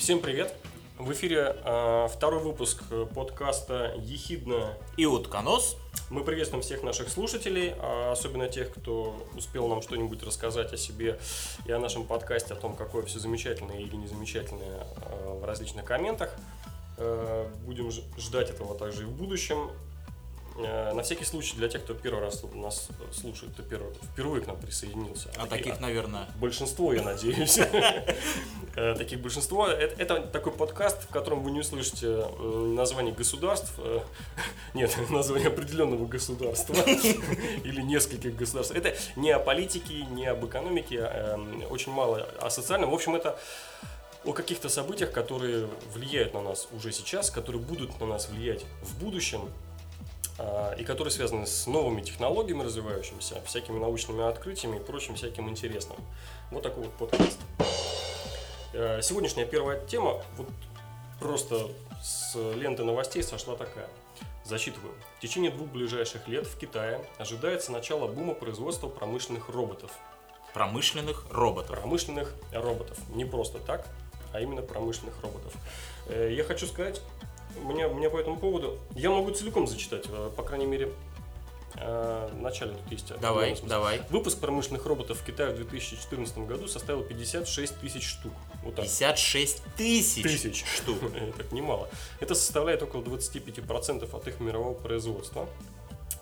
Всем привет! В эфире э, второй выпуск подкаста «Ехидно и утконос». Мы приветствуем всех наших слушателей, а особенно тех, кто успел нам что-нибудь рассказать о себе и о нашем подкасте, о том, какое все замечательное или незамечательное э, в различных комментах. Э, будем ждать этого также и в будущем. Э, на всякий случай, для тех, кто первый раз нас слушает, кто первый, впервые к нам присоединился. А, а таких, а, наверное... Большинство, я надеюсь. Э, таких большинство. Это такой подкаст, в котором вы не услышите название государств, э, нет, название определенного государства или нескольких государств. Это не о политике, не об экономике, а, очень мало о социальном. В общем, это о каких-то событиях, которые влияют на нас уже сейчас, которые будут на нас влиять в будущем, и которые связаны с новыми технологиями развивающимися, всякими научными открытиями и прочим всяким интересным. Вот такой вот подкаст. Э, сегодняшняя первая тема, вот просто с ленты новостей сошла такая. Зачитываю. В течение двух ближайших лет в Китае ожидается начало бума производства промышленных роботов. Промышленных роботов. Промышленных роботов. Не просто так, а именно промышленных роботов. Э, я хочу сказать, у меня по этому поводу... Я могу целиком зачитать, э, по крайней мере, э, в начале тут есть. Давай, давай. Выпуск промышленных роботов в Китае в 2014 году составил 56 тысяч штук. Вот так. 56 тысяч, тысяч штук. Это немало. Это составляет около 25% от их мирового производства.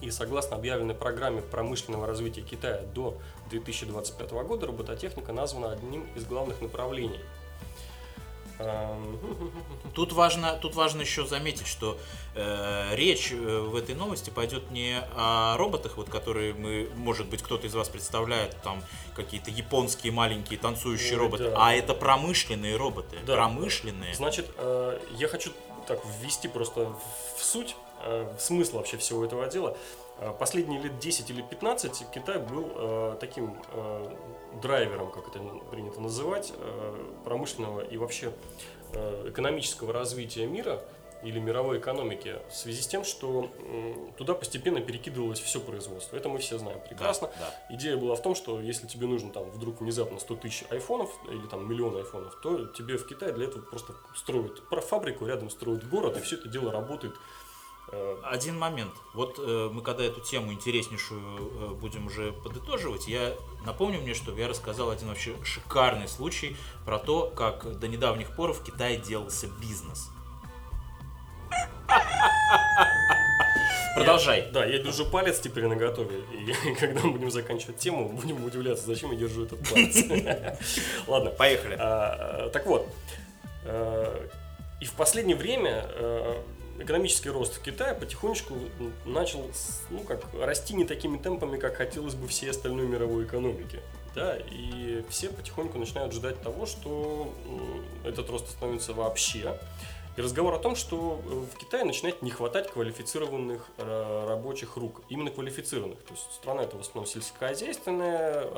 И согласно объявленной программе промышленного развития Китая до 2025 года, робототехника названа одним из главных направлений – Тут важно, тут важно еще заметить, что э, речь э, в этой новости пойдет не о роботах, вот которые мы, может быть, кто-то из вас представляет, там какие-то японские маленькие танцующие Ой, роботы, да. а это промышленные роботы, да. промышленные. Значит, э, я хочу так ввести просто в суть, э, в смысл вообще всего этого дела. Э, последние лет 10 или 15 Китай был э, таким э, драйвером, как это принято называть, э, промышленного и вообще э, экономического развития мира или мировой экономики в связи с тем, что туда постепенно перекидывалось все производство. Это мы все знаем прекрасно. Да, да. Идея была в том, что если тебе нужно там вдруг внезапно 100 тысяч айфонов или там миллион айфонов, то тебе в Китае для этого просто строят фабрику, рядом строят город, и все это дело работает один момент. Вот э, мы когда эту тему интереснейшую э, будем уже подытоживать, я напомню мне, что я рассказал один вообще шикарный случай про то, как до недавних пор в Китае делался бизнес. Продолжай. Я, да, я держу палец теперь на готове. И когда мы будем заканчивать тему, будем удивляться, зачем я держу этот палец. Ладно. Поехали. А, так вот. И в последнее время экономический рост в Китае потихонечку начал ну, как, расти не такими темпами, как хотелось бы всей остальной мировой экономике. Да, и все потихоньку начинают ждать того, что этот рост становится вообще. И разговор о том, что э, в Китае начинает не хватать квалифицированных э, рабочих рук, именно квалифицированных. То есть страна это в основном сельскохозяйственная,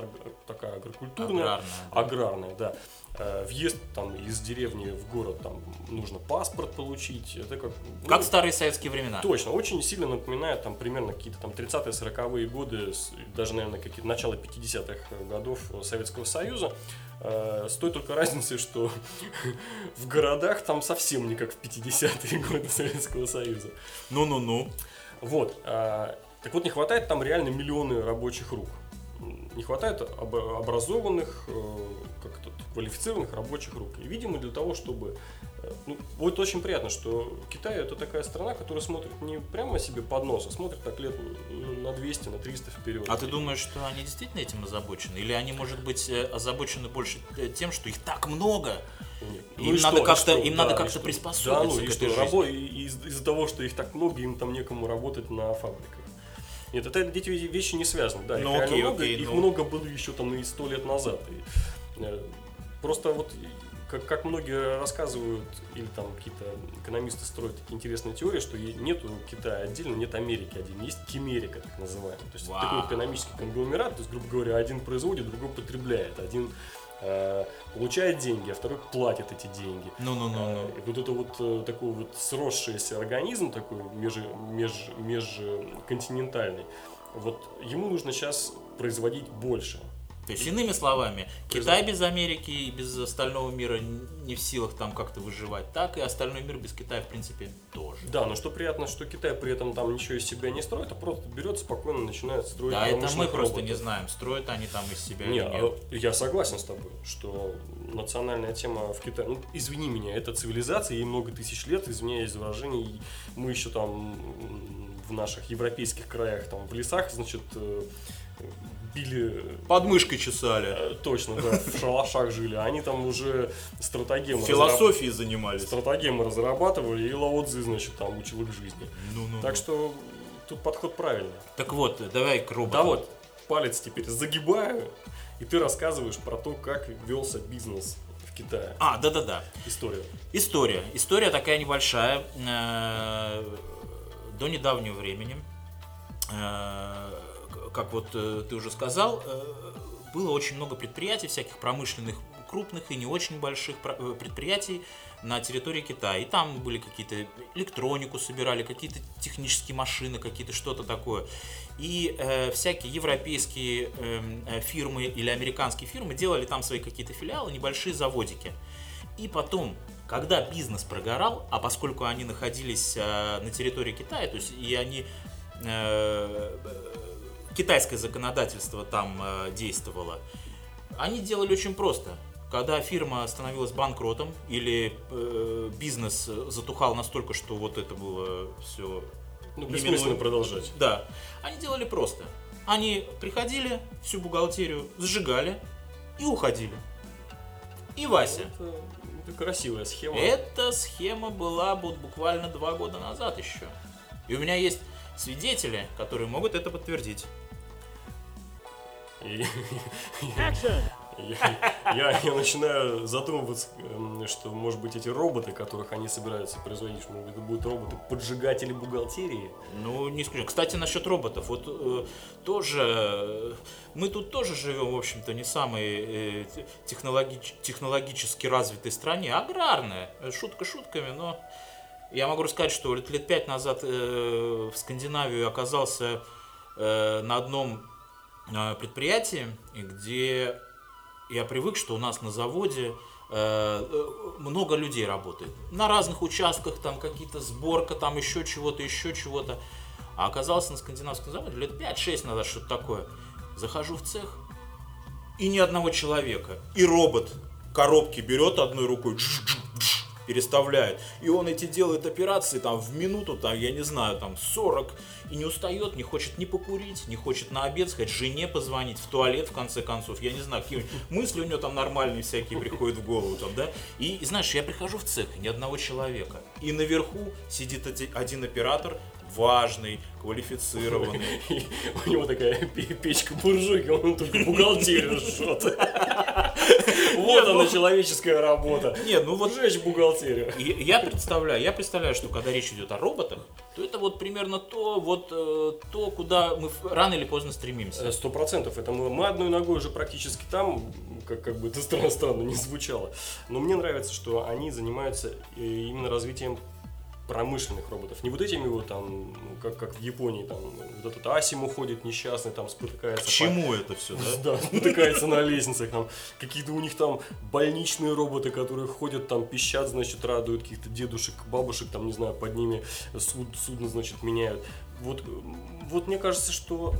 такая агрокультурная, аграрная, да. аграрная, да. Э, въезд там из деревни в город там нужно паспорт получить. Это как, ну, как старые советские времена. Точно, очень сильно напоминает там примерно какие-то там 30-е, 40-е годы, даже, наверное, какие-то начало 50-х годов Советского Союза. Э, с той только разницей, что в городах там совсем не как в 50-е годы Советского Союза. Ну-ну-ну. Вот. Э, так вот, не хватает там реально миллионы рабочих рук. Не хватает образованных, как-то квалифицированных рабочих рук. И, видимо, для того, чтобы Э, ну, будет очень приятно, что Китай это такая страна, которая смотрит не прямо себе под нос, а смотрит так лет на 200, на 300 вперед. А ты думаешь, что они действительно этим озабочены? Или они, может быть, э, озабочены больше э, тем, что их так много? Нет. Им, ну надо как-то, им да, надо как-то приспособиться да, ну, к этой что, рабо... из- из-за того, что их так много, им там некому работать на фабриках. Нет, это эти вещи не связаны. Да, ну, их окей, много, окей, их ну... много было еще там и сто лет назад. И, просто вот как, как многие рассказывают, или там какие-то экономисты строят такие интересные теории, что нету Китая отдельно, нет Америки отдельно, есть Кемерика, так называемая. То есть Вау. такой экономический конгломерат, то есть, грубо говоря, один производит, другой потребляет, один э, получает деньги, а второй платит эти деньги. Ну, ну, ну, ну. И вот это вот э, такой вот сросшийся организм, такой меж, меж, межконтинентальный, вот ему нужно сейчас производить больше. То есть, иными словами, Китай без Америки и без остального мира не в силах там как-то выживать, так и остальной мир без Китая, в принципе, тоже. Да, но что приятно, что Китай при этом там ничего из себя не строит, а просто берет спокойно начинает строить Да, это мы просто роботов. не знаем, строят они там из себя Не, или нет. а я согласен с тобой, что национальная тема в Китае, ну, извини меня, это цивилизация, ей много тысяч лет, извиняюсь за выражение, мы еще там в наших европейских краях, там, в лесах, значит, э, били Под мышкой чесали. э, точно, да, в шалашах жили, они там уже стратегемы, Философией занимались. стратегемы разрабатывали, и Лао Цзы, значит, там учил их жизни. Ну-ну-ну. Так что тут подход правильный. Так вот, давай к роботу. Да вот, палец теперь загибаю, и ты рассказываешь про то, как велся бизнес в Китае. А, да-да-да. Историю. История. История такая небольшая. Э, До недавнего времени, э, как вот э, ты уже сказал, э, было очень много предприятий, всяких промышленных, крупных и не очень больших э, предприятий на территории Китая. И там были какие-то электронику собирали, какие-то технические машины, какие-то что-то такое. И э, всякие европейские эм, э, фирмы или американские фирмы делали там свои какие-то филиалы, небольшие заводики. И потом, когда бизнес прогорал, а поскольку они находились э, на территории Китая, то есть и они китайское законодательство там э, действовало, они делали очень просто. Когда фирма становилась банкротом или э, бизнес затухал настолько, что вот это было все Ну, бессмысленно продолжать. да, они делали просто. Они приходили, всю бухгалтерию сжигали и уходили. И Вася. Это, это красивая схема. Эта схема была вот буквально два года назад еще. И у меня есть свидетели, которые могут это подтвердить. И- я, я- я начинаю задумываться, эм, что, может быть, эти роботы, которых они собираются производить, может быть, это будут роботы-поджигатели бухгалтерии. Ну, не исключено. Кстати, насчет роботов. Вот э, тоже э, мы тут тоже живем, в общем-то, не самой э, те- технологич- технологически развитой стране, аграрная. Шутка шутками, но я могу рассказать, что лет, лет пять назад э, в Скандинавию оказался э, на одном предприятии, где я привык, что у нас на заводе э, э, много людей работает. На разных участках, там какие-то сборка, там еще чего-то, еще чего-то. А оказался на скандинавском заводе лет 5-6 назад, что-то такое. Захожу в цех, и ни одного человека. И робот коробки берет одной рукой, переставляет. И он эти делает операции там в минуту, там, я не знаю, там 40. И не устает, не хочет ни покурить, не хочет на обед сходить, жене позвонить, в туалет, в конце концов. Я не знаю, какие мысли у него там нормальные всякие приходят в голову там, да. И, и знаешь, я прихожу в цех, ни одного человека. И наверху сидит оди- один оператор, важный, квалифицированный. У него такая пе- печка-буржуйка, он только бухгалтерию жжет. Вот она, человеческая работа. Нет, ну вот Сжечь бухгалтерию. Я представляю, я представляю, что когда речь идет о роботах, то это вот примерно то, вот э, то, куда мы рано или поздно стремимся. Сто процентов. Это мы, мы одной ногой уже практически там, как, как бы это странно, странно не звучало. Но мне нравится, что они занимаются э, именно развитием промышленных роботов. Не вот этими вот там, ну, как, как в Японии, там вот этот Асиму ходит несчастный, там спотыкается. К по- чему это все, да? Да, спотыкается на лестницах, там какие-то у них там больничные роботы, которые ходят там, пищат, значит, радуют каких-то дедушек, бабушек, там, не знаю, под ними суд, судно, значит, меняют. Вот, вот мне кажется, что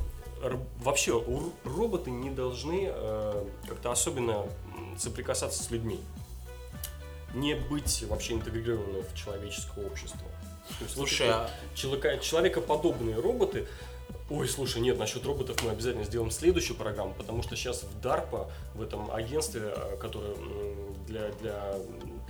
вообще роботы не должны э, как-то особенно соприкасаться с людьми. Не быть вообще интегрированным в человеческое общество. То есть вот Слушай, эти а человека, человекоподобные роботы. Ой, слушай, нет, насчет роботов мы обязательно сделаем следующую программу, потому что сейчас в DARPA, в этом агентстве, э, которое для, для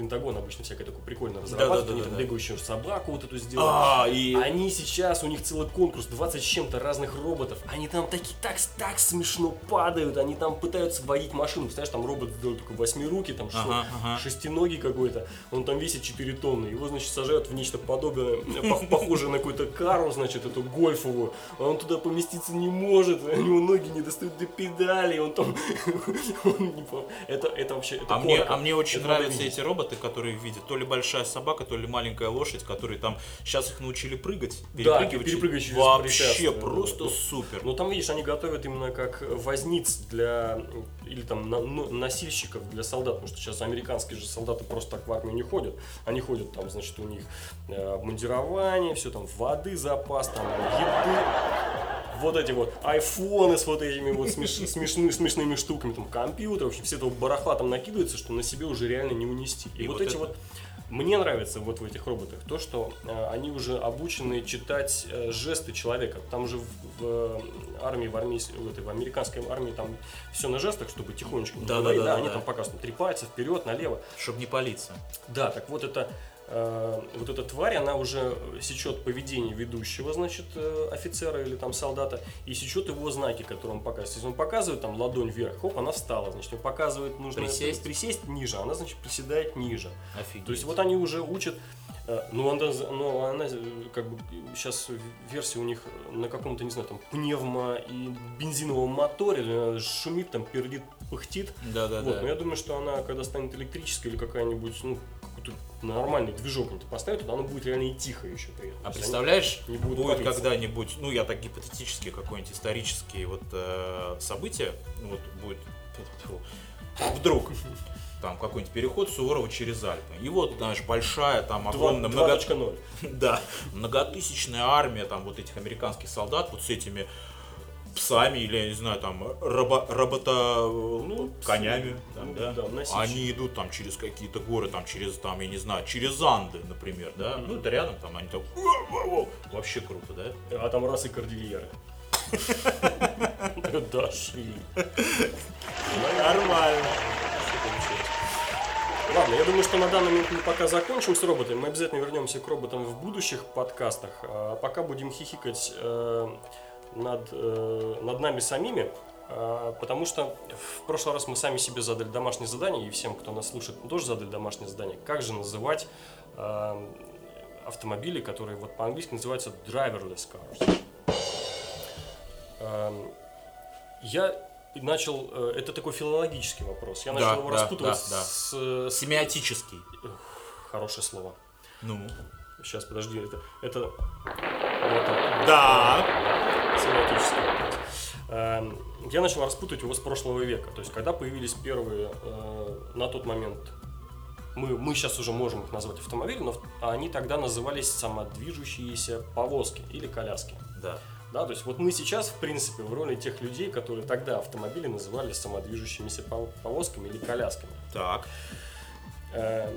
Пентагона обычно всякое такое прикольно разрабатывают, они там Да-да-да-да-да. бегающую собаку вот эту сделали. А, и Они сейчас, у них целый конкурс, 20 с чем-то разных роботов. Они там такие так, так смешно падают, они там пытаются водить машину. Представляешь, там робот сделал только восьмируки, там Ага, ага. шестиногий какой-то. Он там весит 4 тонны. Его, значит, сажают в нечто подобное, э, пох- похожее на какую-то кару, значит, эту гольфовую. А он туда поместиться не может, у него ноги не достают до педали, он там... Это, вообще... а мне, а мне очень нравятся эти роботы, роботы, которые видят, то ли большая собака, то ли маленькая лошадь, которые там сейчас их научили прыгать, Да, перепрыгивать. перепрыгивать через Вообще просто Ну, супер. Ну там, видишь, они готовят именно как возниц для, или там на- ну, носильщиков для солдат, потому что сейчас американские же солдаты просто так в армию не ходят. Они ходят, там, значит, у них э, обмундирование, все там, воды, запас, там, еды. Вот эти вот айфоны с вот этими вот смеш- смешны- смешными штуками, там, компьютер, в общем, все этого барахла там накидывается, что на себе уже реально не унести. И, И вот, вот эти это- вот мне нравится вот в этих роботах то, что э, они уже обучены читать э, жесты человека. Там же в, в, э, армии, в, армии, в, этой, в американской армии там все на жестах, чтобы тихонечко Да, говорить. да, да, они да. там показывают три пальца вперед, налево. Чтобы не палиться. Да, так вот это вот эта тварь, она уже сечет поведение ведущего, значит, э, офицера или там солдата, и сечет его знаки, которые он показывает. Если он показывает там ладонь вверх, хоп, она встала, значит, он показывает, нужно Присесть. присесть ниже, она, значит, приседает ниже. Офигеть. То есть вот они уже учат, э, ну она, ну, она э, как бы сейчас версия у них на каком-то, не знаю, там пневмо и бензиновом моторе, э, шумит, там пердит, пыхтит. Да, да, Вот, да. но я думаю, что она, когда станет электрической или какая-нибудь, ну, какой-то нормальный движок ты поставит, то она будет реально и тихо еще при этом. А То представляешь, не будет палиться. когда-нибудь, ну я так гипотетически какое-нибудь исторические вот э, события, ну, вот будет вдруг там какой-нибудь переход Суворова через Альпы. И вот, знаешь, большая там огромная Два- много... 2.0. Да, многотысячная армия там вот этих американских солдат вот с этими псами или, я не знаю, там, робо, робота, ну, конями, там, ну, да, да, они идут там через какие-то горы, там, через, там, я не знаю, через Анды, например, да, ну, это рядом, там, они «Воу-воу-воу». вообще круто, да? А там раз и кордильеры. Дошли. Нормально. Ладно, я думаю, что на данный момент мы пока закончим с роботами. Мы обязательно вернемся к роботам в будущих подкастах. А пока будем хихикать э, над, э, над нами самими. а, Потому что в прошлый раз мы сами себе задали домашнее задание, и всем, кто нас слушает, тоже задали домашнее задание. Как же называть э, автомобили, которые вот по-английски называются driverless cars? Эм, Я начал, э, это такой филологический вопрос. Я Да, начал его да, распутывать да, да. с, Семиотический. Хорошее слово. Ну. Сейчас, подожди, это... это, это Да. семиотический вопрос. Эм, Я начал распутывать его с прошлого века. То есть, когда появились первые, э, на тот момент, мы, мы сейчас уже можем их назвать автомобилями, но они тогда назывались самодвижущиеся повозки или коляски. Да. Да, то есть вот мы сейчас, в принципе, в роли тех людей, которые тогда автомобили называли самодвижущимися пов- повозками или колясками. Так. Э,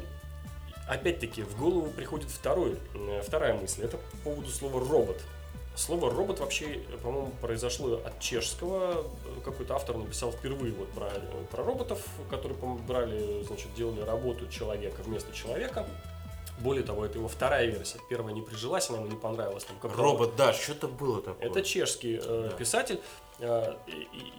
Опять-таки, в голову приходит второй, э, вторая мысль. Это по поводу слова робот. Слово робот вообще, по-моему, произошло от чешского. Какой-то автор написал впервые вот про, про роботов, которые брали, значит, делали работу человека вместо человека. Более того, это его вторая версия. Первая не прижилась, она ему не понравилась. Там, как Робот, да, что-то было такое. это чешский э, Да. писатель. Э,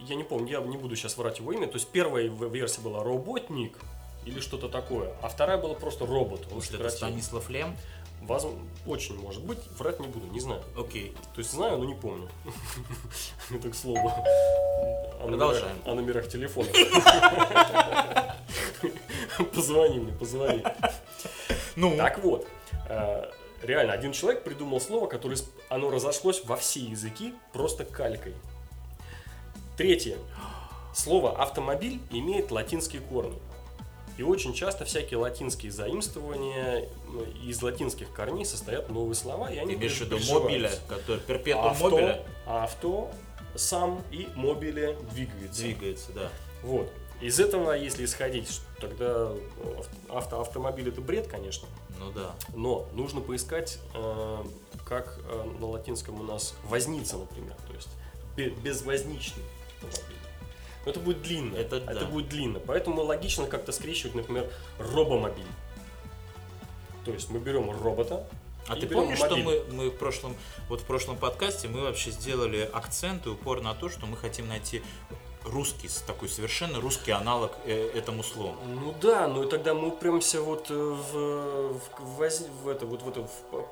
я не помню, я не буду сейчас врать его имя. То есть первая версия была роботник или что-то такое, а вторая была просто робот. Он Может, это. Станислав Лем? Возм- Очень может быть, врать не буду, не знаю. Окей. То есть знаю, но не помню. Это к слову. О номерах, Продолжаем. о номерах телефона. Позвони мне, позвони. Ну, Так вот, э, реально, один человек придумал слово, которое оно разошлось во все языки просто калькой. Третье. Слово автомобиль имеет латинские корни. И очень часто всякие латинские заимствования м, из латинских корней состоят новые слова, и они ты имеешь в виду мобиля, который перпетум Авто, мобиля авто, сам и мобиле двигается. двигается, да. Вот. Из этого, если исходить, тогда ну, авто, автомобиль это бред, конечно. Ну да. Но нужно поискать, э, как э, на латинском у нас возница, например, то есть бе- безвозничный автомобиль. Но это будет длинно. Это да. будет длинно. Поэтому логично как-то скрещивать, например, робомобиль. То есть мы берем робота. А и ты помнишь, что мобиль. мы, мы в прошлом, вот в прошлом подкасте мы вообще сделали акцент и упор на то, что мы хотим найти русский, такой совершенно русский аналог э, этому слову. Ну да, ну и тогда мы упремся вот э, в, в, воз- в это, вот в эту в по-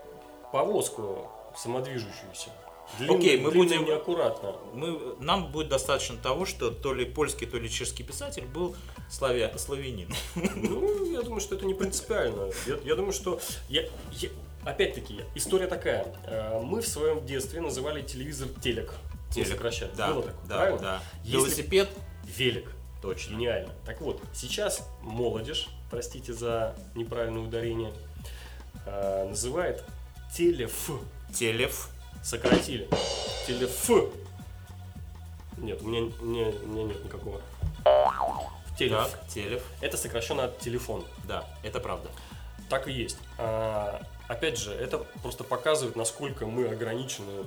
повозку самодвижущуюся. Длинно, Окей, мы будем- и неаккуратно. Мы, нам будет достаточно того, что то ли польский, то ли чешский писатель был славя, славянин. Ну, я думаю, что это не принципиально. Я, я думаю, что... Я, я- опять-таки, история такая. Э, Мы в своем детстве называли телевизор телек. Телек. сокращать. Да, Было такое, да, правильно? да. Если- Велосипед, Велик. точно. Гениально. Так вот, сейчас молодежь, простите за неправильное ударение, э, называет телеф. Телеф. Сократили. Телеф. Нет, у меня, у меня, у меня нет никакого. Телеф. Так, телеф. Это сокращенно от телефон. Да, это правда. Так и есть. А, опять же, это просто показывает, насколько мы ограничены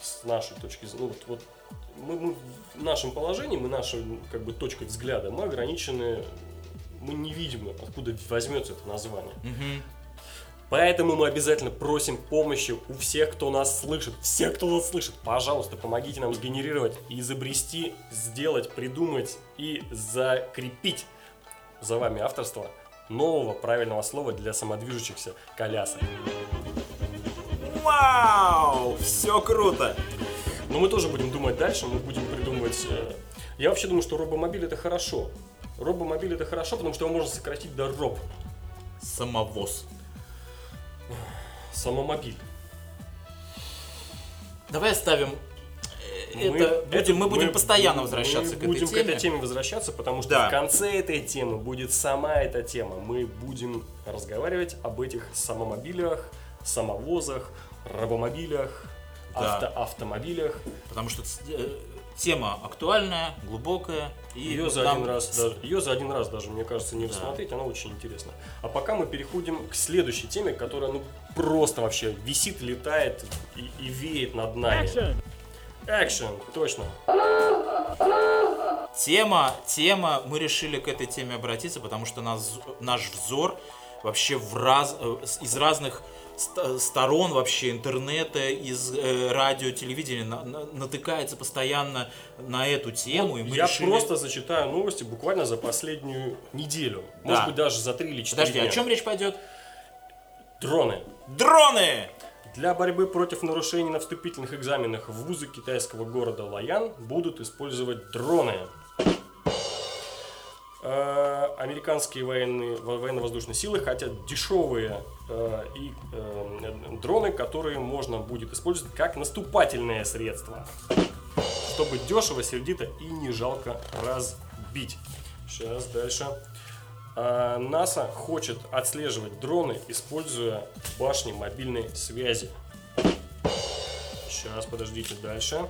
с нашей точки зрения. Ну, вот, вот мы, мы в нашем положении, мы нашей как бы точкой взгляда, мы ограничены, мы не видим, откуда возьмется это название. Мгм. Поэтому мы обязательно просим помощи у всех, кто нас слышит. Всех, кто нас слышит, пожалуйста, помогите нам сгенерировать, изобрести, сделать, придумать и закрепить за вами авторство нового правильного слова для самодвижущихся колясок. Вау! Все круто! Но мы тоже будем думать дальше, мы будем придумывать... э, Я вообще думаю, что робомобиль это хорошо. Робомобиль это хорошо, потому что его можно сократить до роб. Самовоз. Самомобиль. Давай оставим э, это, будем, мы будем постоянно возвращаться мы к этой будем теме. к этой теме возвращаться, потому что Да. в конце этой темы будет сама эта тема. Мы будем разговаривать об этих самомобилях, самовозах, рабомобилях, Да. авто- автомобилях. Потому что э, тема актуальная, глубокая. И Ее за, нам один раз, даже, ее за один раз даже, мне кажется, не Да. рассмотреть, она очень интересна. А пока мы переходим к следующей теме, которая ну просто вообще висит, летает и, и веет над нами. Экшен, точно. Тема, тема, мы решили к этой теме обратиться, потому что нас, наш взор вообще в раз, э, из разных сторон вообще интернета, из э, радио, телевидения на- на- натыкается постоянно на эту тему. и мы Я решили- просто зачитаю новости буквально за последнюю неделю. Да. Может быть, даже за три или четыре Подожди, дня. о чем речь пойдет? Дроны. Дроны! Для борьбы против нарушений на вступительных экзаменах в вузы китайского города Лаян будут использовать дроны. Э, Американские военные, во- военно-воздушные силы хотят дешевые э, и, э, дроны, которые можно будет использовать как наступательное средство. Чтобы дешево, сердито и не жалко разбить. Сейчас дальше. НАСА хочет отслеживать дроны, используя башни мобильной связи. Сейчас, подождите, дальше.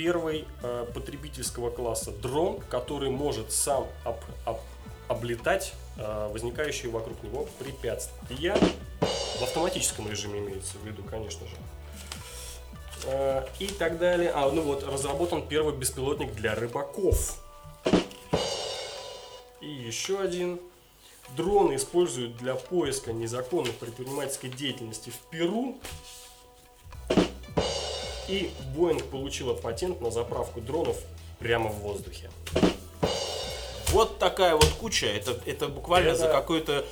Первый э, потребительского класса дрон, который может сам об- об- облетать э, возникающие вокруг него препятствия. В автоматическом режиме имеется в виду, конечно же. Э, и так далее. А, ну вот, разработан первый беспилотник для рыбаков. И еще один. Дроны используют для поиска незаконной предпринимательской деятельности в Перу. И Boeing получила патент на заправку дронов прямо в воздухе. Вот такая вот куча. Это, это буквально Это- за какое-то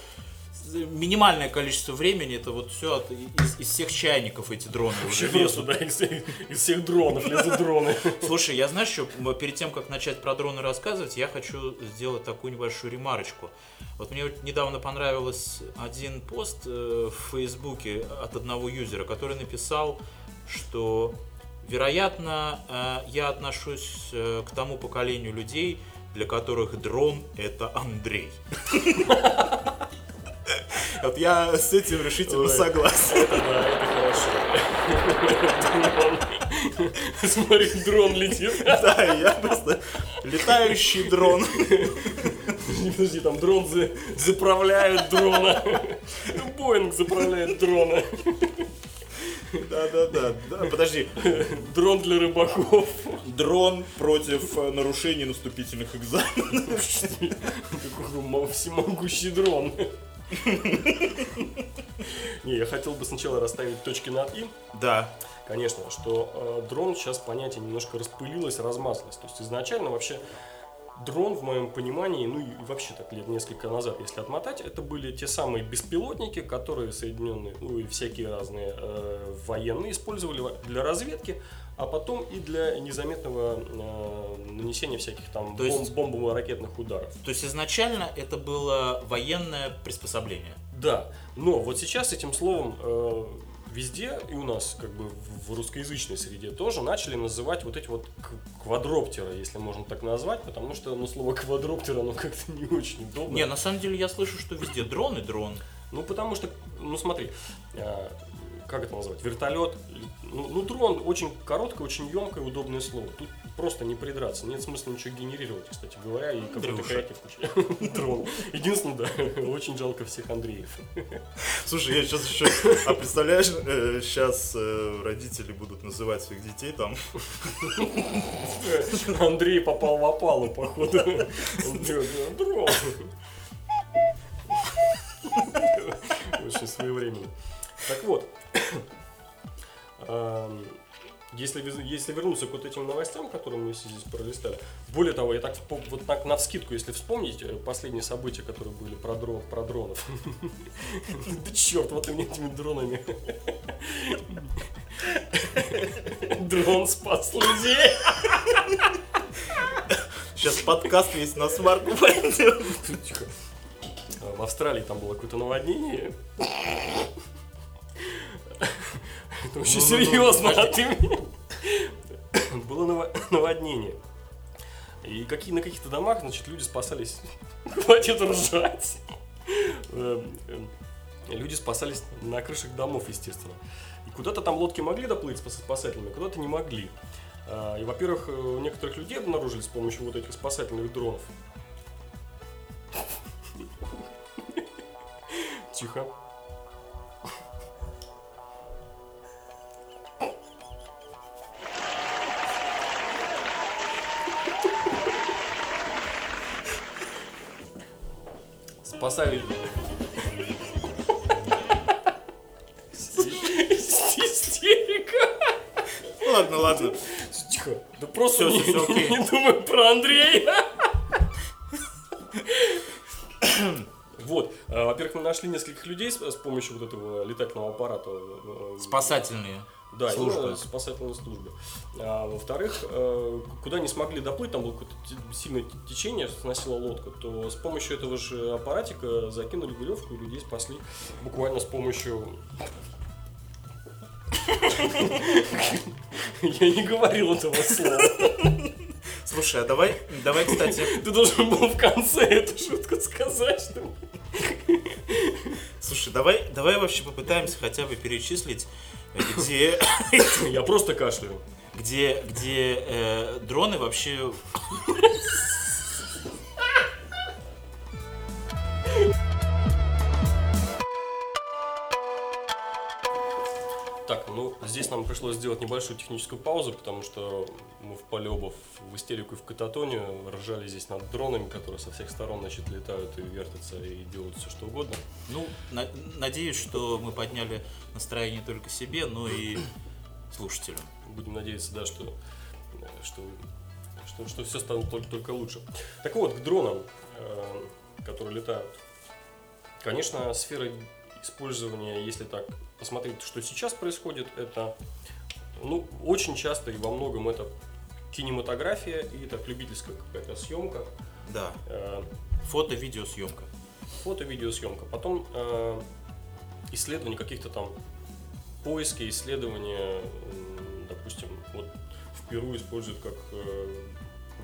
минимальное количество времени. Это вот все из, из всех чайников эти дроны уже Вообще лезут. просто, да, из, из всех дронов лезут дроны. Слушай, я знаешь, что перед тем, как начать про дроны рассказывать, я хочу сделать такую небольшую ремарочку. Вот мне недавно понравился один пост э, в Фейсбуке от одного юзера, который написал, что, вероятно, э, я отношусь э, к тому поколению людей, для которых дрон — это Андрей. Вот я с этим решительно согласен. Да, это хорошо. Смотри, дрон летит. Да, я просто летающий дрон. Подожди, там дрон за- заправляет дрона. Боинг заправляет дрона. Да-да-да. Да, подожди. Дрон для рыбаков. Дрон против э, нарушений наступительных экзаменов. Всемогущий дрон. Не, я хотел бы сначала расставить точки над «и». Да. Конечно, что э, дрон сейчас понятие немножко распылилось, размазалось. То есть изначально вообще дрон, в моем понимании, ну и вообще так лет несколько назад, если отмотать, это были те самые беспилотники, которые Соединенные, ну и всякие разные э, военные использовали для разведки, а потом и для незаметного э, нанесения всяких там То есть- бом- бомбово-ракетных ударов. То есть изначально это было военное приспособление. Да, но вот сейчас этим словом э, везде и у нас как бы в русскоязычной среде тоже начали называть вот эти вот к- квадроптеры, если можно так назвать, потому что ну слово квадроптер оно как-то не очень удобно. Не, на самом деле я слышу, что везде дрон и дрон. Ну потому что, ну смотри, э, как это назвать, вертолет, ну, ну, дрон очень короткое, очень емкое, удобное слово. Тут просто не придраться, нет смысла ничего генерировать, кстати говоря, и какой-то креатив включать. Дрон. Единственное, да, очень жалко всех Андреев. Слушай, я сейчас еще... А представляешь, сейчас родители будут называть своих детей там... Андрей попал в опалу, походу. Дрон. Очень своевременно. Так вот, если, вез- если вернуться к вот этим новостям, которые мы здесь пролистали, более того, я так вот так на вскидку, если вспомнить э, последние события, которые были про, дрон, про дронов. Да черт, вот и этими дронами. Дрон спас людей. Сейчас подкаст весь на пойдет. Тихо. А, В Австралии там было какое-то наводнение. Это очень серьезно, а ты Было наво- наводнение. И какие, на каких-то домах, значит, люди спасались. Хватит ржать. Эм, эм, Люди спасались на крышах домов, естественно. И куда-то там лодки могли доплыть спас- спасательными, куда-то не могли. А, И, во-первых, э, у некоторых людей обнаружили с помощью вот этих спасательных дронов. Тихо. Спасали. Истерика. Ладно, ладно. Тихо. Да просто не, окей. не думай про Андрея. Мы нашли нескольких людей с, с помощью вот этого летательного аппарата. э, Спасательные. да, службы. именно спасательной службы. А, во-вторых, э, куда не смогли доплыть, там было какое-то сильное течение, сносило лодку, то с помощью этого же аппаратика закинули веревку и людей спасли буквально с помощью... Я не говорил этого слова. Слушай, а давай, давай, кстати, Ты должен был в конце эту шутку сказать, что... слушай, давай, давай вообще попытаемся хотя бы перечислить, э, где, Я просто кашляю. где, где э, дроны вообще... Так, ну здесь нам пришлось сделать небольшую техническую паузу, потому что мы в Полебов в истерику и в кататонию ржали здесь над дронами, которые со всех сторон значит, летают и вертятся и делают все что угодно. Ну, на- надеюсь, что мы подняли настроение не только себе, но и слушателям. Будем надеяться, да, что, что, что, что все станет только, только лучше. Так вот, к дронам, э, которые летают. Конечно, сфера использования, если так посмотреть, что сейчас происходит, это ну, очень часто и во многом это кинематография и так любительская какая-то съемка, Да. э, Фото-видеосъемка. фото-видеосъемка. Потом э, исследование каких-то там поиски, исследования, допустим, вот в Перу используют как э,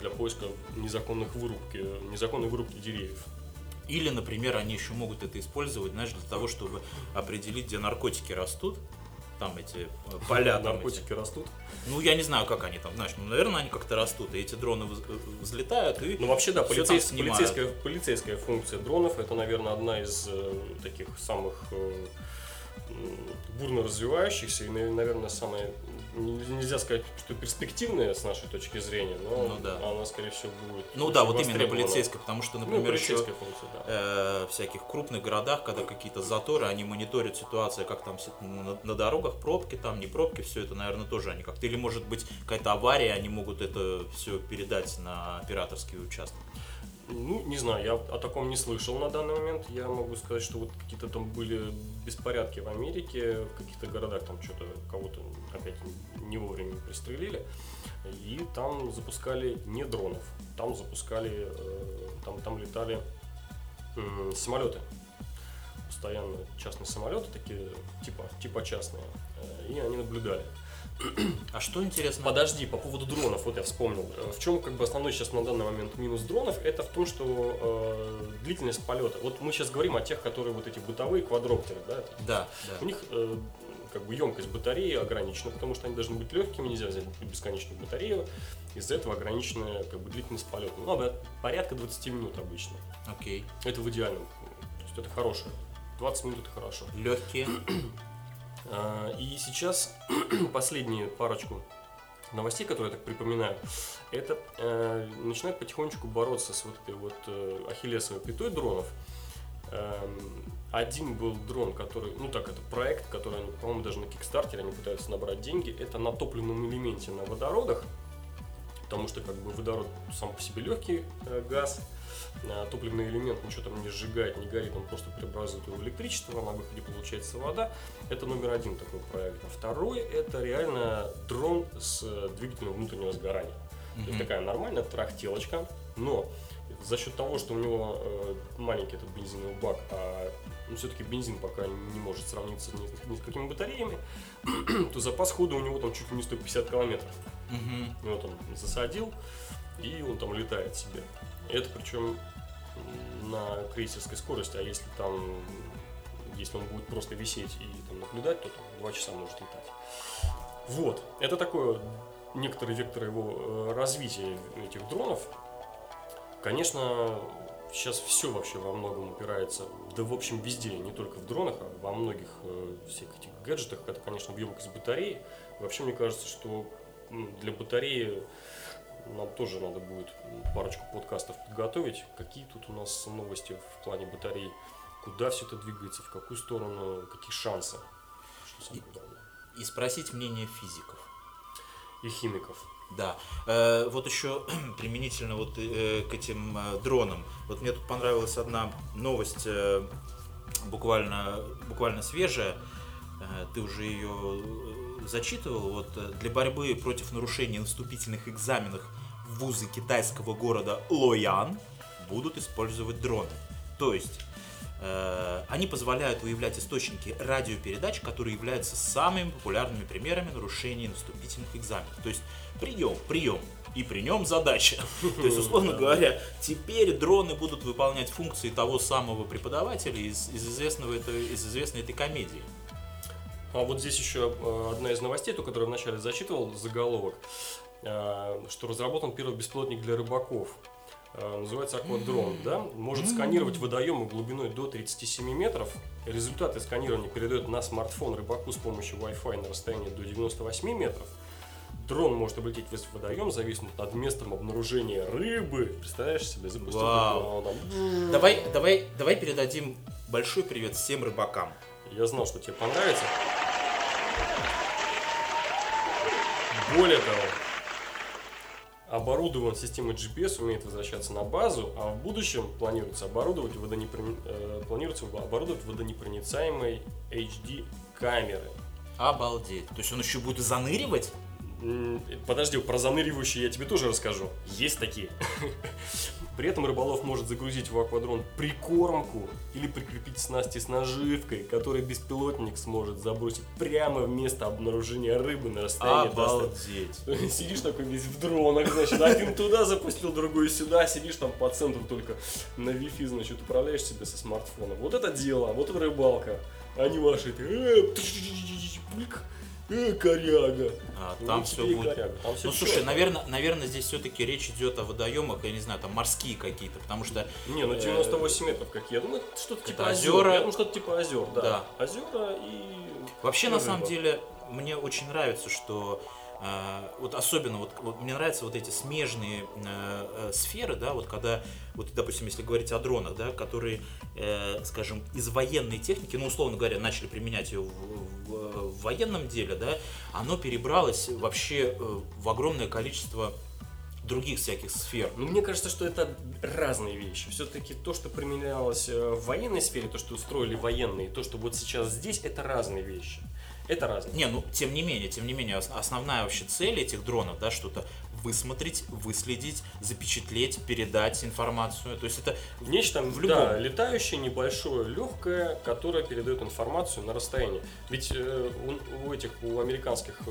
для поиска незаконных вырубки, незаконной вырубки деревьев. Или, например, они еще могут это использовать, знаешь, для того, чтобы определить, где наркотики растут. Там эти э, поля, там наркотики растут. эти. Ну, я не знаю, как они там, знаешь, ну, наверное, они как-то растут, и эти дроны э, взлетают, и Ну вообще да, всё там полицейс- снимают. полицейская, полицейская функция дронов это, наверное, одна из э, таких самых э, м, бурно развивающихся и, наверное, самая нельзя сказать, что перспективная с нашей точки зрения, но Ну да. она, скорее всего, будет Ну да, вот именно полицейская, потому что, Ну, например, еще полицейская функция, да. э, всяких крупных городах, когда какие-то заторы, они мониторят ситуацию, как там на, на дорогах, пробки там, не пробки, все это, наверное, тоже они как-то. Или может быть какая-то авария, они могут это все передать на операторский участок. Ну, не знаю, я о таком не слышал на данный момент. Я могу сказать, что вот какие-то там были беспорядки в Америке, в каких-то городах там что-то кого-то опять не вовремя пристрелили. И там запускали не дронов, там запускали, э, там, там летали самолеты. Постоянно частные самолеты такие, типа, типа частные. Э, И они наблюдали. А что интересно? Подожди, по поводу дронов, вот я вспомнил. Э, В чем как бы основной сейчас на данный момент минус дронов? Это в том, что э, длительность полета. Вот мы сейчас говорим о тех, которые вот эти бытовые квадроктеры, да? это- Да, У да. них э, как бы емкость батареи ограничена, потому что они должны быть легкими, нельзя взять бесконечную батарею. Из-за этого ограниченная как бы длительность полета. Ну, порядка 20 минут обычно. Окей. Это в идеальном. То есть это хорошее. 20 минут это хорошо. Легкие. А, И сейчас последнюю парочку новостей, которые я так припоминаю, это э, начинают потихонечку бороться с вот этой вот э, ахиллесовой пятой дронов. Эм, один был дрон, который, ну так, это проект, который, они, по-моему, даже на Кикстартере они пытаются набрать деньги. Это на топливном элементе на водородах, потому что как бы водород сам по себе легкий э, газ, топливный элемент ничего там не сжигает, не горит, он просто преобразует его в электричество, на выходе получается вода. Это номер один такой проект. А второй это реально дрон с э, двигателем внутреннего сгорания. То есть Мгм. такая нормальная трахтелочка, но за счет того, что у него э, маленький этот бензиновый бак, а все-таки бензин пока не может сравниться ни, с- ни с какими батареями, то запас хода у него там чуть ли не 150 километров. Мгм. И вот он засадил, и он там летает себе. Это причем на крейсерской скорости, а если там, если он будет просто висеть и там наблюдать, то там два часа может летать. Вот, это такое некоторый вектор его э, развития этих дронов. Конечно, сейчас все вообще во многом упирается, да в общем везде, не только в дронах, а во многих э, всех этих гаджетах, это, конечно, в емкость батареи. Вообще, мне кажется, что для батареи нам тоже надо будет парочку подкастов подготовить. Какие тут у нас новости в плане батарей? Куда все это двигается, в какую сторону, какие шансы? Что самое главное. И спросить мнение физиков. И химиков. Да. Э, вот еще применительно вот э, к этим э, дронам. Вот мне тут понравилась одна новость, буквально, буквально свежая. Ты уже ее зачитывал. Вот э, для борьбы против нарушений на вступительных экзаменах в вузы китайского города Лоян будут использовать дроны. То есть э, они позволяют выявлять источники радиопередач, которые являются самыми популярными примерами нарушений на вступительных экзаменах. То есть прием, прием, и при нем задача. То есть, условно говоря, теперь дроны будут выполнять функции того самого преподавателя из, из известного из известной этой комедии. А вот здесь еще э, одна из новостей, ту, которую вначале зачитывал, заголовок, э, что разработан первый беспилотник для рыбаков. Э, Называется аквадрон, да? Может сканировать водоемы глубиной до 37 метров. Результаты сканирования передает на смартфон рыбаку с помощью Wi-Fi на расстоянии до 98 метров. Дрон может облететь весь водоем, зависнуть над местом обнаружения рыбы. Представляешь себе, запустил Вау. а там Давай, давай, давай передадим большой привет всем рыбакам. Я знал, что тебе понравится. Более того, оборудован системой GPS, умеет возвращаться на базу, а в будущем планируется оборудовать, водонепро- э, планируется оборудовать водонепроницаемой HD камеры. Обалдеть. То есть он еще будет заныривать? Подожди, про заныривающие я тебе тоже расскажу. Есть такие. При этом рыболов может загрузить в аквадрон прикормку или прикрепить снасти с наживкой, который беспилотник сможет забросить прямо в место обнаружения рыбы на расстоянии Обалдеть. Сидишь такой весь в дронах, значит, один туда запустил, другой сюда, сидишь там по центру только на Wi-Fi, значит, управляешь себе со смартфона. Вот это дело, вот это рыбалка. Они ваши, э, э, коряга. А, Ну, там вот все будет. коряга, там всё Ну слушай, чётко. наверное, наверное, здесь все-таки речь идет о водоемах, я не знаю, там морские какие-то, потому что Не, ну 98 метров какие. Я думаю, это что-то типа Это озер. озера. Я думаю, что-то типа озер, да. Да. Озера и. вообще и на самом деле мне очень нравится, что э, вот особенно вот, вот мне нравятся вот эти смежные э, э, сферы, да, вот когда, вот, допустим, если говорить о дронах, да, которые, э, скажем, из военной техники, ну, условно говоря, начали применять ее в, в- в военном деле, да, оно перебралось вообще э, в огромное количество других всяких сфер. Ну, мне кажется, что это разные вещи. Все-таки то, что применялось э, в военной сфере, то, что устроили военные, то, что вот сейчас здесь, это разные вещи. Это разные. Не, ну, тем не менее, тем не менее, ос- основная вообще цель этих дронов, да, что-то высмотреть, выследить, запечатлеть, передать информацию. То есть это Нечто, в да, любом. летающее, небольшое, легкое, которое передает информацию на расстоянии. Ведь э, у, у этих, у американских, э,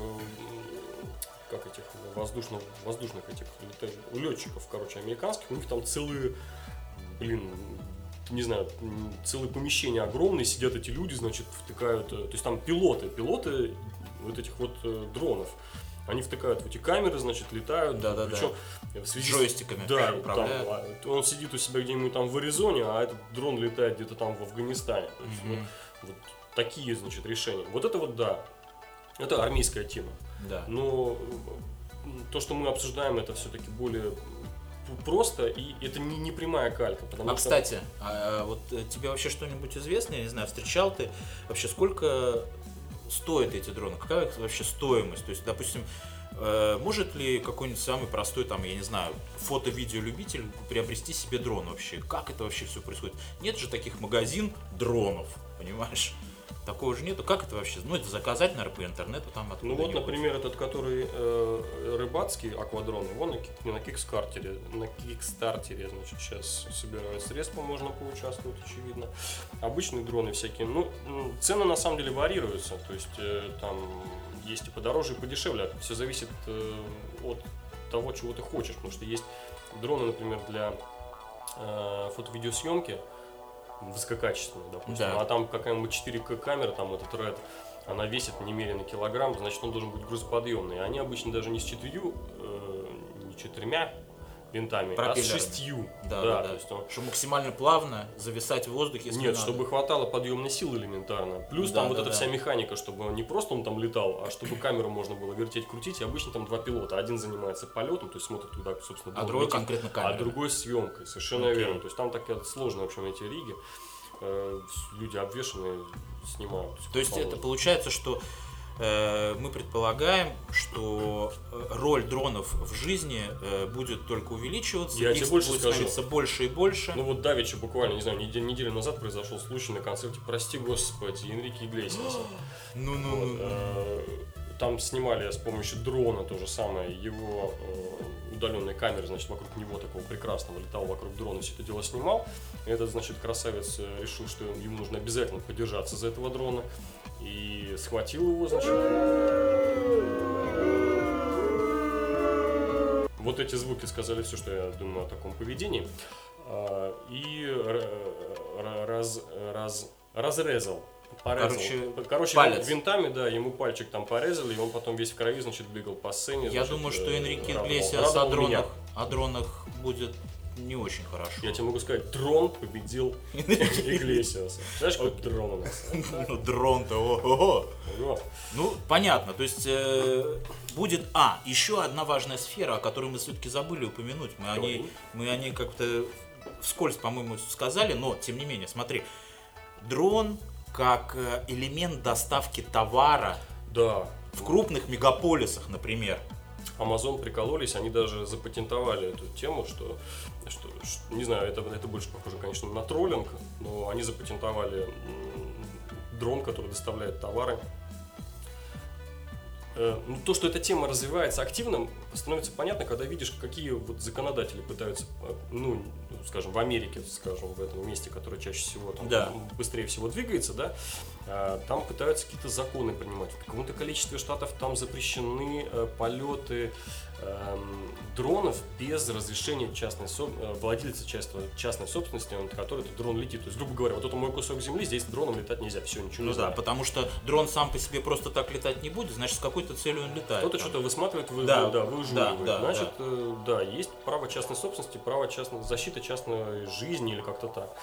как этих, воздушных, воздушных этих лета- у летчиков, короче, американских, у них там целые, блин, не знаю, целые помещения огромные, сидят эти люди, значит, втыкают, э, то есть там пилоты, пилоты вот этих вот э, дронов. Они втыкают в эти камеры, значит, летают. Да-да-да. Причем в связи с- Джойстиками Да, там, управляют. а, он сидит у себя где-нибудь там в Аризоне, а этот дрон летает где-то там в Афганистане. То есть Мгм. вот, вот такие, значит, решения. Вот это вот да. Это армейская тема. Да. Но то, что мы обсуждаем, это все-таки более просто, и это не, не прямая калька. Потому А что- кстати, а, вот э, тебе вообще что-нибудь известно? Я не знаю, встречал ты вообще сколько стоят эти дроны? Какая их вообще стоимость? То есть, допустим, э, может ли какой-нибудь самый простой, там, я не знаю, фото-видеолюбитель приобрести себе дрон вообще? Как это вообще все происходит? Нет же таких магазин дронов, понимаешь? Такого же нету. Как это вообще? Ну, это заказать, наверное, по интернету там Ну откуда-нибудь. вот, например, этот, который э, рыбацкий аквадрон, его на, кик- на кикстартере, на кикстартере, значит, сейчас собирают средства, можно поучаствовать, очевидно. Обычные дроны всякие, ну, цены на самом деле варьируются, то есть э, там есть и подороже, и подешевле, все зависит э, от того, чего ты хочешь, потому что есть дроны, например, для э, фото-видеосъемки, высококачественные, допустим, Да. а там какая-нибудь 4К камера, там этот RED, она весит немерено килограмм, значит он должен быть грузоподъемный. Они обычно даже не с четырью, э, не четырьмя винтами, а с шестью. Да, да, да. то есть он- Чтобы максимально плавно зависать в воздухе, если Нет, надо. чтобы хватало подъемной силы элементарно. Плюс Да, там вот да, эта да. вся механика, чтобы не просто он там летал, а чтобы камеру можно было вертеть, крутить. И обычно там два пилота. Один занимается полетом, то есть смотрит туда, собственно, А другой конкретно а камера. другой съемкой. Совершенно Окей. верно. То есть там такая сложная, в общем, эти риги. Э, Люди обвешанные снимают. То есть как это положено. получается, что мы предполагаем, что э, роль дронов в жизни э, будет только увеличиваться, Я их тебе больше будет скажу. становиться больше и больше. Ну вот давеча буквально, не знаю, неделю, неделю назад произошел случай на концерте «Прости Господи» Энрике Иглесиаса. ну, ну, Вот, ну. э, Там снимали с помощью дрона то же самое, его э, удаленной камеры, значит, вокруг него такого прекрасного летал вокруг дрона, все это дело снимал. И Этот, значит, красавец э, решил, что ему нужно обязательно подержаться за этого дрона. И схватил его, значит. Вот эти звуки сказали все, что я думаю о таком поведении. А, И р- раз, раз, разрезал. Порезал. Короче, Короче, палец. винтами, да, ему пальчик там порезали, и он потом весь в крови, значит, бегал по сцене. Я значит, думаю, что э, Энрике Иглесиас о дронах, о дронах будет не очень хорошо. Я тебе могу сказать, дрон победил Иглесиаса. Знаешь, какой дрон у нас? Ну, дрон-то, ого. Ого. Ну, понятно, то есть э, будет... А, еще одна важная сфера, о которой мы все-таки забыли упомянуть. Мы о ней, мы о ней как-то вскользь, по-моему, сказали, но, тем не менее, смотри. Дрон как э, элемент доставки товара Да. в крупных мегаполисах, например. Amazon прикололись, они даже запатентовали эту тему, что, что, ш- не знаю, это, это больше похоже, конечно, на троллинг, но они запатентовали дрон, который доставляет товары. Э, Ну, то, что эта тема развивается активно, становится понятно, когда видишь, какие вот законодатели пытаются, э, ну, скажем, в Америке, скажем, в этом месте, которое чаще всего там, Да. быстрее всего двигается, да, там пытаются какие-то законы принимать. В каком-то количестве штатов там запрещены э, полеты эм, дронов без разрешения частной э, владельца частной, частной собственности, на которой этот дрон летит. То есть, грубо говоря, вот это мой кусок земли, здесь дроном летать нельзя, все, ничего Ну не да, знаю. потому что дрон сам по себе просто так летать не будет, значит, с какой-то целью он летает. Кто-то что-то высматривает, вы, Да, да, выживает. да, да, Значит, э, да. есть право частной собственности, право частной, защиты частной жизни или как-то так.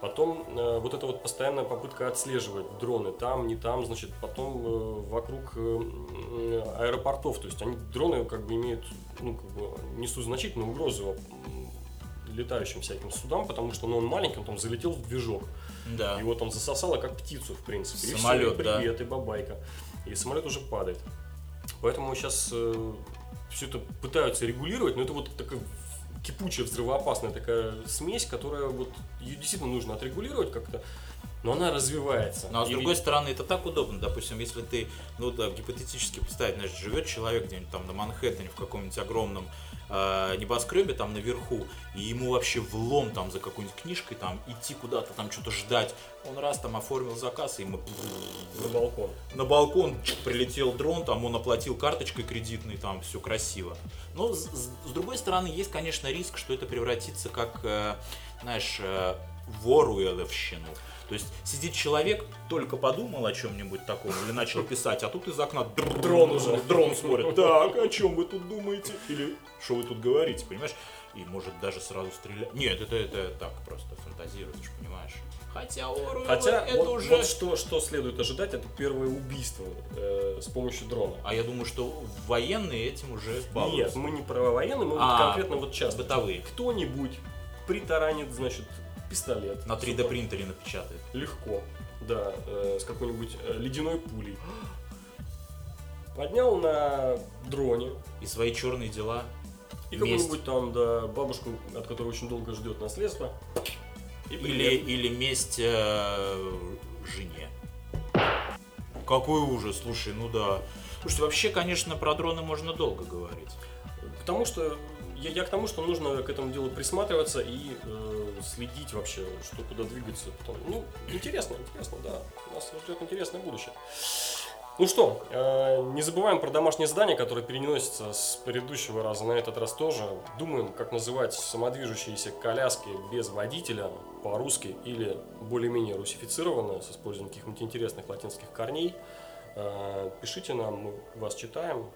Потом э, вот эта вот постоянная попытка отслеживать дроны там, не там, значит, потом э, вокруг э, аэропортов, то есть они дроны как бы имеют, ну как бы несут значительную угрозу летающим всяким судам, потому что ну, он маленький, он там залетел в движок, Да. его там засосало как птицу в принципе. И Самолет, и да. привет, и бабайка, и самолет уже падает. Поэтому сейчас все это пытаются регулировать, но это вот такая кипучая, взрывоопасная такая смесь, которая вот ее действительно нужно отрегулировать как-то, но она развивается. Ну а с И- другой стороны, это так удобно. Допустим, если ты, ну да, гипотетически представить, значит, живет человек где-нибудь там на Манхэттене в каком-нибудь огромном э, небоскребе там наверху, и ему вообще влом там за какой-нибудь книжкой там идти куда-то там что-то ждать. Он раз там оформил заказ, и ему на балкон. на балкон прилетел дрон, там он оплатил карточкой кредитной, там все красиво. Но с, с- другой стороны, есть, конечно, риск, что это превратится как, э, знаешь, э, в Оруэлловщину. То есть сидит человек, только подумал о чем-нибудь таком или начал писать, а тут из окна др- Дрон уже. дрон смотрит. Так, о чем вы тут думаете? Или что вы тут говорите, понимаешь? И может даже сразу стрелять. Нет, это, это так просто фантазируешь, понимаешь? Хотя Оруэлл Хотя это вот, уже... вот что, что следует ожидать, это первое убийство э, с помощью дрона. А я думаю, что военные этим уже Нет, балуются. мы не про военные, мы вот А, конкретно вот часто. бытовые. Кто-нибудь притаранит, значит, пистолет. На 3D Супер. принтере напечатает. Легко, да, э, с какой-нибудь э, ледяной пулей. Поднял на дроне. И свои черные дела. И какую-нибудь там, да, бабушку, от которой очень долго ждет наследство. И Или, привет. или месть э, жене. Какой ужас, слушай, ну да. Слушайте, вообще, конечно, про дроны можно долго говорить. К тому, что я, я к тому, что нужно к этому делу присматриваться и э, следить вообще, что куда двигаться. Потом, ну, интересно, интересно, да. Нас ждет интересное будущее. Ну что, э, не забываем про домашнее задание, которое переносится с предыдущего раза на этот раз тоже. Думаем, как называть самодвижущиеся коляски без водителя по-русски или более-менее русифицированно, с использованием каких-нибудь интересных латинских корней. Э, пишите нам, мы вас читаем.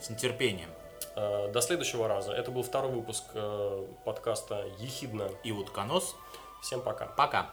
С нетерпением. Э, До следующего раза. Это был второй выпуск э, подкаста Ехидна. И утконос. Всем пока. Пока.